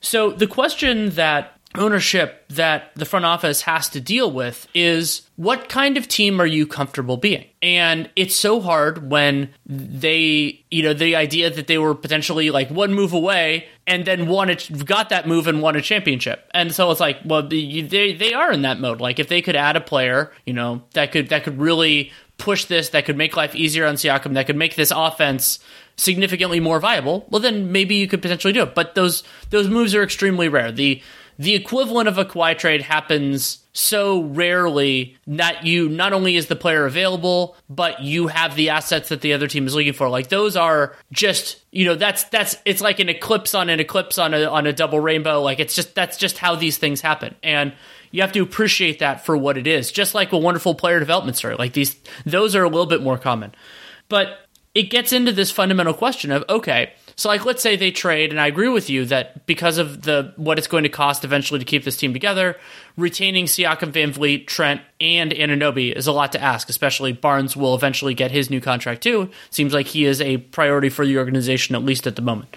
[SPEAKER 1] So the question that ownership that the front office has to deal with is what kind of team are you comfortable being? And it's so hard when they, you know, the idea that they were potentially like one move away and then wanted got that move and won a championship. And so it's like, well, they they are in that mode. Like if they could add a player, you know, that could that could really push this, that could make life easier on Siakam, that could make this offense significantly more viable, well then maybe you could potentially do it. But those those moves are extremely rare. The the equivalent of a Kawhi trade happens so rarely that you not only is the player available, but you have the assets that the other team is looking for. Like those are just you know that's that's it's like an eclipse on an eclipse on a on a double rainbow. Like it's just that's just how these things happen, and you have to appreciate that for what it is. Just like a wonderful player development story, like these those are a little bit more common, but it gets into this fundamental question of okay so like let's say they trade and I agree with you that because of the what it's going to cost eventually to keep this team together, retaining Siakam, VanVleet, Trent, and Anunoby is a lot to ask, especially Barnes will eventually get his new contract too. Seems like he is a priority for the organization at least at the moment.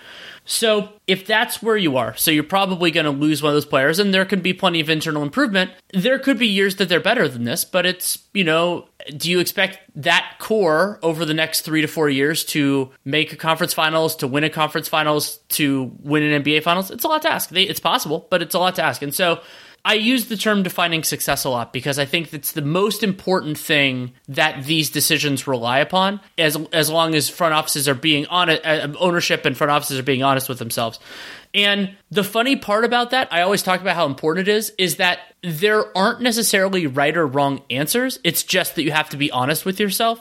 [SPEAKER 1] So if that's where you are, so you're probably going to lose one of those players, and there can be plenty of internal improvement. There could be years that they're better than this, but it's, you know, do you expect that core over the next three to four years to make a conference finals, to win a conference finals, to win an NBA finals? It's a lot to ask. They, It's possible, but it's a lot to ask. And so I use the term defining success a lot because I think it's the most important thing that these decisions rely upon as as long as front offices are being honest uh, ownership and front offices are being honest with themselves. And the funny part about that, I always talk about how important it is, is that there aren't necessarily right or wrong answers. It's just that you have to be honest with yourself.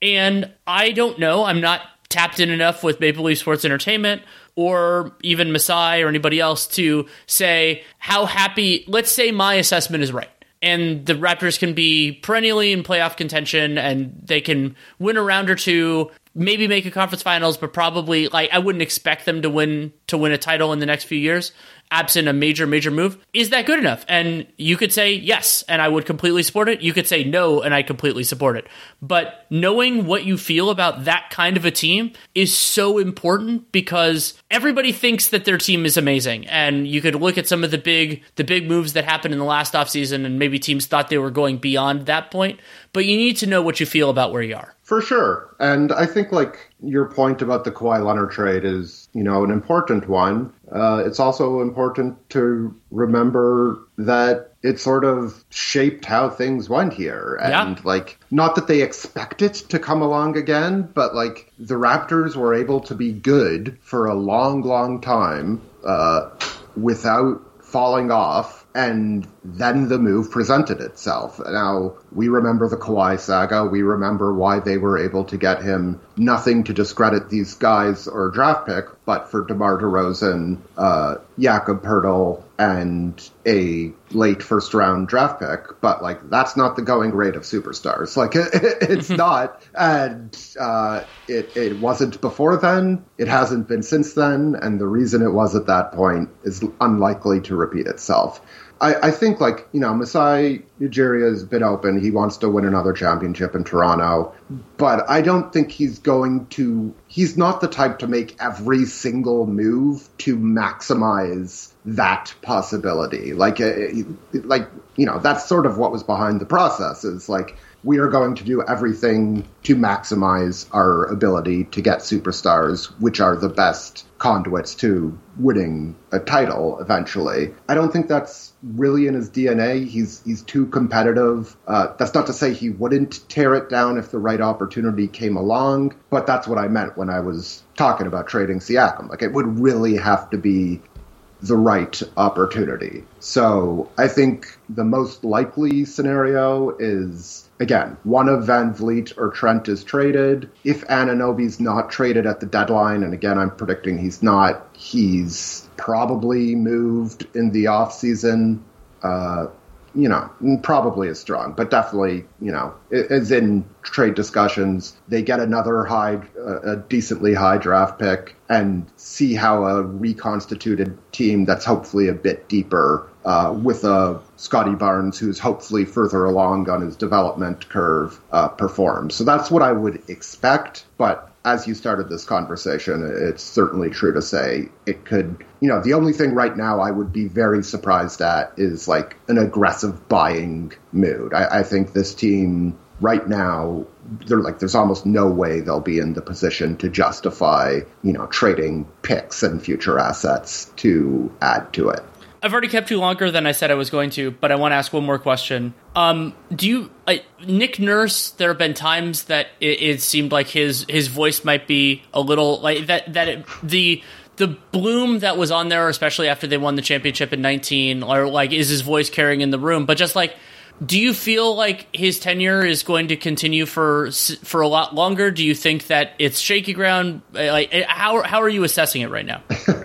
[SPEAKER 1] And I don't know, I'm not tapped in enough with Maple Leaf Sports Entertainment or even Masai or anybody else to say how happy, let's say my assessment is right. And the Raptors can be perennially in playoff contention and they can win a round or two, maybe make a conference finals, but probably like I wouldn't expect them to win to win a title in the next few years absent a major, major move. Is that good enough? And you could say yes, and I would completely support it. You could say no, and I completely support it. But knowing what you feel about that kind of a team is so important because everybody thinks that their team is amazing. And you could look at some of the big the big moves that happened in the last offseason, and maybe teams thought they were going beyond that point. But you need to know what you feel about where you are.
[SPEAKER 2] For sure. And I think like your point about the Kawhi Leonard trade is, you know, an important one. Uh, it's also important to remember that it sort of shaped how things went here. And yeah. like, not that they expect it to come along again, but like the Raptors were able to be good for a long, long time uh, without falling off and then the move presented itself. Now, we remember the Kawhi saga. We remember why they were able to get him nothing to discredit these guys or draft pick, but for DeMar DeRozan, uh, Jakob Poeltl, and a late first round draft pick. But, like, that's not the going rate of superstars. Like, it, it's not. And uh, it, it wasn't before then. It hasn't been since then. And the reason it was at that point is unlikely to repeat itself. I, I, think like you know Masai Ujiri has been open. He wants to win another championship in Toronto, but I don't think he's going to. He's not the type to make every single move to maximize that possibility. Like uh, like you know, that's sort of what was behind the process is like, we are going to do everything to maximize our ability to get superstars, which are the best conduits to winning a title eventually. I don't think that's really in his DNA. He's he's too competitive. Uh, that's not to say he wouldn't tear it down if the right opportunity came along, but that's what I meant when I was talking about trading Siakam. Like it would really have to be the right opportunity. So I think the most likely scenario is again, one of VanVleet or Trent is traded. If Anunoby's not traded at the deadline, and again, I'm predicting he's not, he's probably moved in the offseason. Uh, you know, probably is strong, but definitely, you know, is in trade discussions. They get another high, a decently high draft pick and see how a reconstituted team that's hopefully a bit deeper uh, with a Scottie Barnes who's hopefully further along on his development curve uh, performs. So that's what I would expect. But as you started this conversation, it's certainly true to say it could, you know, the only thing right now I would be very surprised at is like an aggressive buying mood. I, I think this team right now, they're like, there's almost no way they'll be in the position to justify, you know, trading picks and future assets to add to it.
[SPEAKER 1] I've already kept you longer than I said I was going to, but I want to ask one more question. Um, do you uh, Nick Nurse? There have been times that it, it, seemed like his his voice might be a little like that. That it, the the bloom that was on there, especially after they won the championship in nineteen, or like is his voice carrying in the room? But just like, do you feel like his tenure is going to continue for for a lot longer? Do you think that it's shaky ground? Like, how how are you assessing it right now?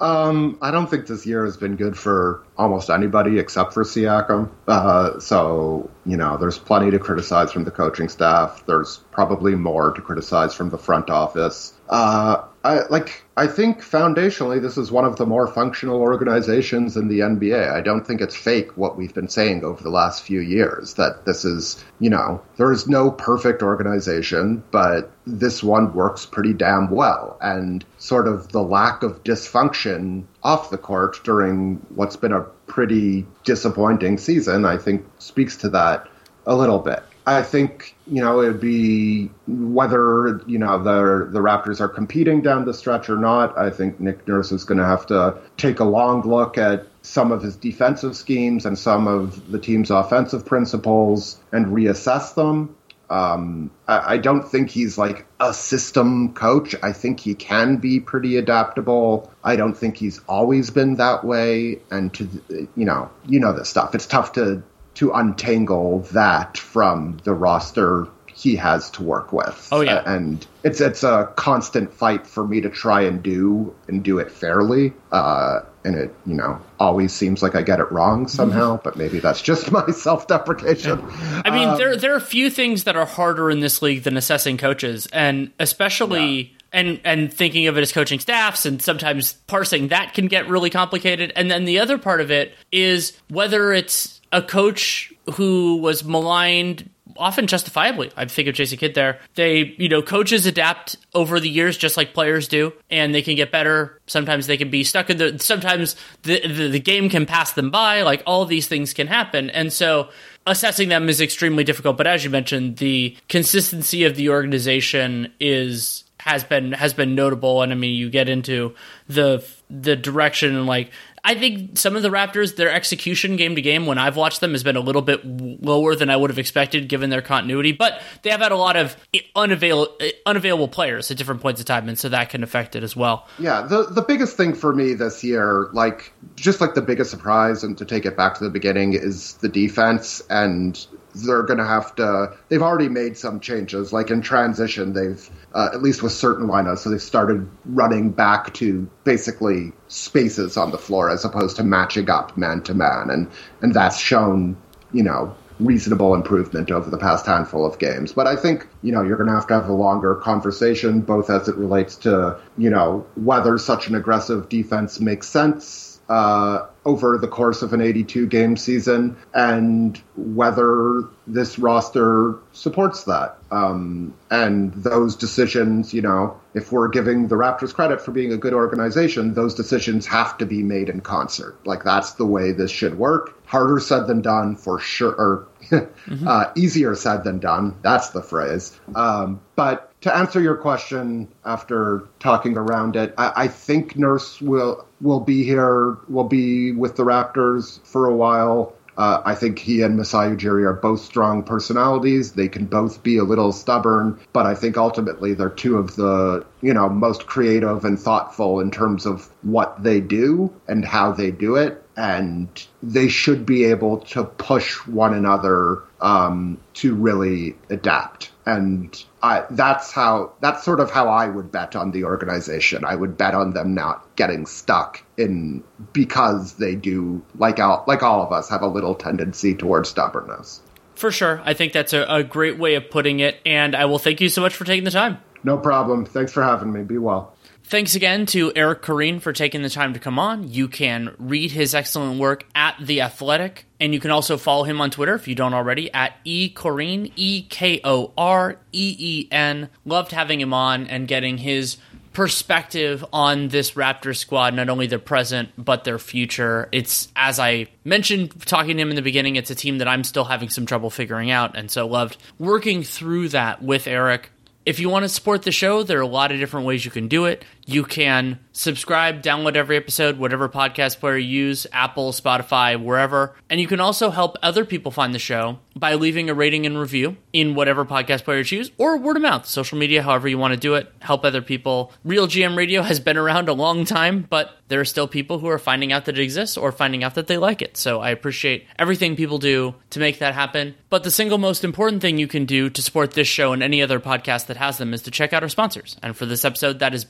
[SPEAKER 2] Um, I don't think this year has been good for almost anybody except for Siakam. Uh, so, you know, there's plenty to criticize from the coaching staff. There's probably more to criticize from the front office. Uh, I, like I think foundationally this is one of the more functional organizations in the NBA. I don't think it's fake what we've been saying over the last few years that this is, you know, there is no perfect organization, but this one works pretty damn well. And sort of the lack of dysfunction off the court during what's been a pretty disappointing season, I think speaks to that a little bit. I think you know it'd be whether you know the the Raptors are competing down the stretch or not. I think Nick Nurse is going to have to take a long look at some of his defensive schemes and some of the team's offensive principles and reassess them. Um, I, I, don't think he's like a system coach. I think he can be pretty adaptable. I don't think he's always been that way. And to you know, you know this stuff. It's tough to to untangle that from the roster he has to work with.
[SPEAKER 1] Oh yeah,
[SPEAKER 2] and it's it's a constant fight for me to try and do and do it fairly. Uh, and it you know always seems like I get it wrong somehow, mm-hmm. but maybe that's just my self deprecation.
[SPEAKER 1] I mean, um, there there are a few things that are harder in this league than assessing coaches, and especially. Yeah and and thinking of it as coaching staffs and sometimes parsing that can get really complicated and then the other part of it is whether it's a coach who was maligned often justifiably. I think of Jason Kidd there. They, you know, coaches adapt over the years just like players do, and they can get better. Sometimes they can be stuck in the. Sometimes the the, the game can pass them by. Like all these things can happen, and so assessing them is extremely difficult. But as you mentioned, the consistency of the organization is has been has been notable, and I mean, you get into the the direction and like I think some of the Raptors, their execution game to game, when I've watched them, has been a little bit lower than I would have expected given their continuity. But they have had a lot of unavail- unavailable players at different points of time, and so that can affect it as well.
[SPEAKER 2] Yeah, the the biggest thing for me this year, like just like the biggest surprise, and to take it back to the beginning, is the defense and they're going to have to. They've already made some changes, like in transition. They've uh, at least with certain lineups, so they've started running back to basically spaces on the floor as opposed to matching up man to man, and and that's shown, you know, reasonable improvement over the past handful of games. But I think, you know, you're going to have to have a longer conversation, both as it relates to, you know, whether such an aggressive defense makes sense uh, over the course of an 82 game season and whether this roster supports that. Um, and those decisions, you know, if we're giving the Raptors credit for being a good organization, those decisions have to be made in concert. Like that's the way this should work. Harder said than done for sure, or mm-hmm. uh, easier said than done. That's the phrase. Um, but to answer your question after talking around it, I, I, think Nurse will will be here, will be with the Raptors for a while. Uh, I think he and Masai Ujiri are both strong personalities. They can both be a little stubborn, but I think ultimately they're two of the you know most creative and thoughtful in terms of what they do and how they do it and they should be able to push one another um, to really adapt. And I, that's how that's sort of how I would bet on the organization. I would bet on them not getting stuck in because they do like all, like all of us have a little tendency towards stubbornness.
[SPEAKER 1] For sure, I think that's a, a great way of putting it. And I will thank you so much for taking the time.
[SPEAKER 2] No problem. Thanks for having me. Be well.
[SPEAKER 1] Thanks again to Eric Koreen for taking the time to come on. You can read his excellent work at The Athletic, and you can also follow him on Twitter if you don't already at E Koreen, E K O R E E N. Loved having him on and getting his perspective on this Raptor squad, not only their present, but their future. It's, as I mentioned talking to him in the beginning, it's a team that I'm still having some trouble figuring out, and so loved working through that with Eric. If you want to support the show, there are a lot of different ways you can do it. You can subscribe, download every episode, whatever podcast player you use, Apple, Spotify, wherever. And you can also help other people find the show by leaving a rating and review in whatever podcast player you choose, or word of mouth, social media, however you want to do it. Help other people. Real GM Radio has been around a long time, but there are still people who are finding out that it exists or finding out that they like it. So I appreciate everything people do to make that happen. But the single most important thing you can do to support this show and any other podcast that has them is to check out our sponsors. And for this episode, that is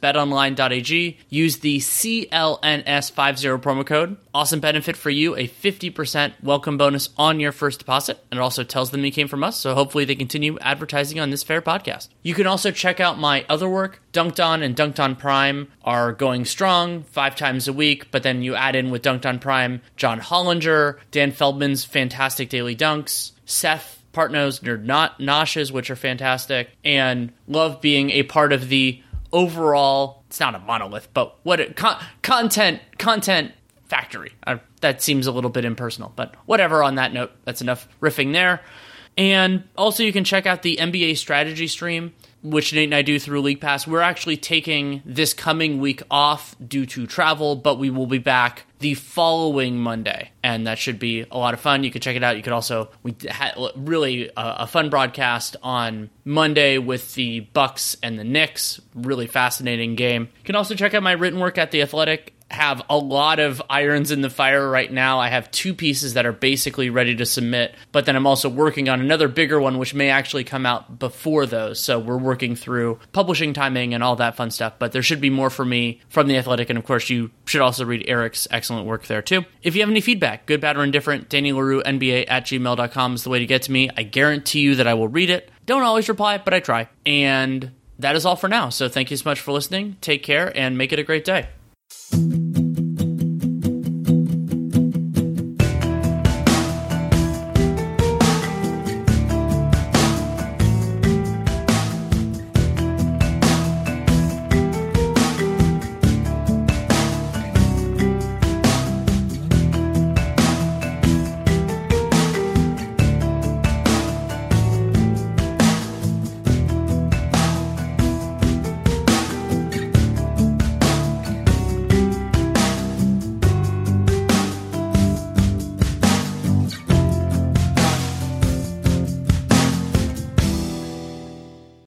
[SPEAKER 1] betonline.ag. Use the CLNS50 promo code. Awesome benefit for you, a 50% welcome bonus on your first deposit. And it also tells them you came from us, so hopefully they continue advertising on this fair podcast. You can also check out my other work. Dunked On and Dunked On Prime are going strong five times a week, but then you add in with Dunked On Prime John Hollinger, Dan Feldman's fantastic daily dunks, Seth Partnow's Nerd Not Noshes, which are fantastic, and love being a part of the overall it's not a monolith but what it, con- content content factory uh, that seems a little bit impersonal but whatever on that note that's enough riffing there and also you can check out the nba strategy stream which Nate and I do through League Pass. We're actually taking this coming week off due to travel, but we will be back the following Monday, and that should be a lot of fun. You can check it out. You could also we had really a, a fun broadcast on Monday with the Bucks and the Knicks. Really fascinating game. You can also check out my written work at the Athletic have a lot of irons in the fire right now. I have two pieces that are basically ready to submit, but then I'm also working on another bigger one, which may actually come out before those. So we're working through publishing timing and all that fun stuff. But there should be more for me from The Athletic. And of course, you should also read Eric's excellent work there too. If you have any feedback, good, bad, or indifferent, Danny Leroux, NBA at gmail.com is the way to get to me. I guarantee you that I will read it. Don't always reply, but I try. And that is all for now. So thank you so much for listening. Take care and make it a great day. Thank you.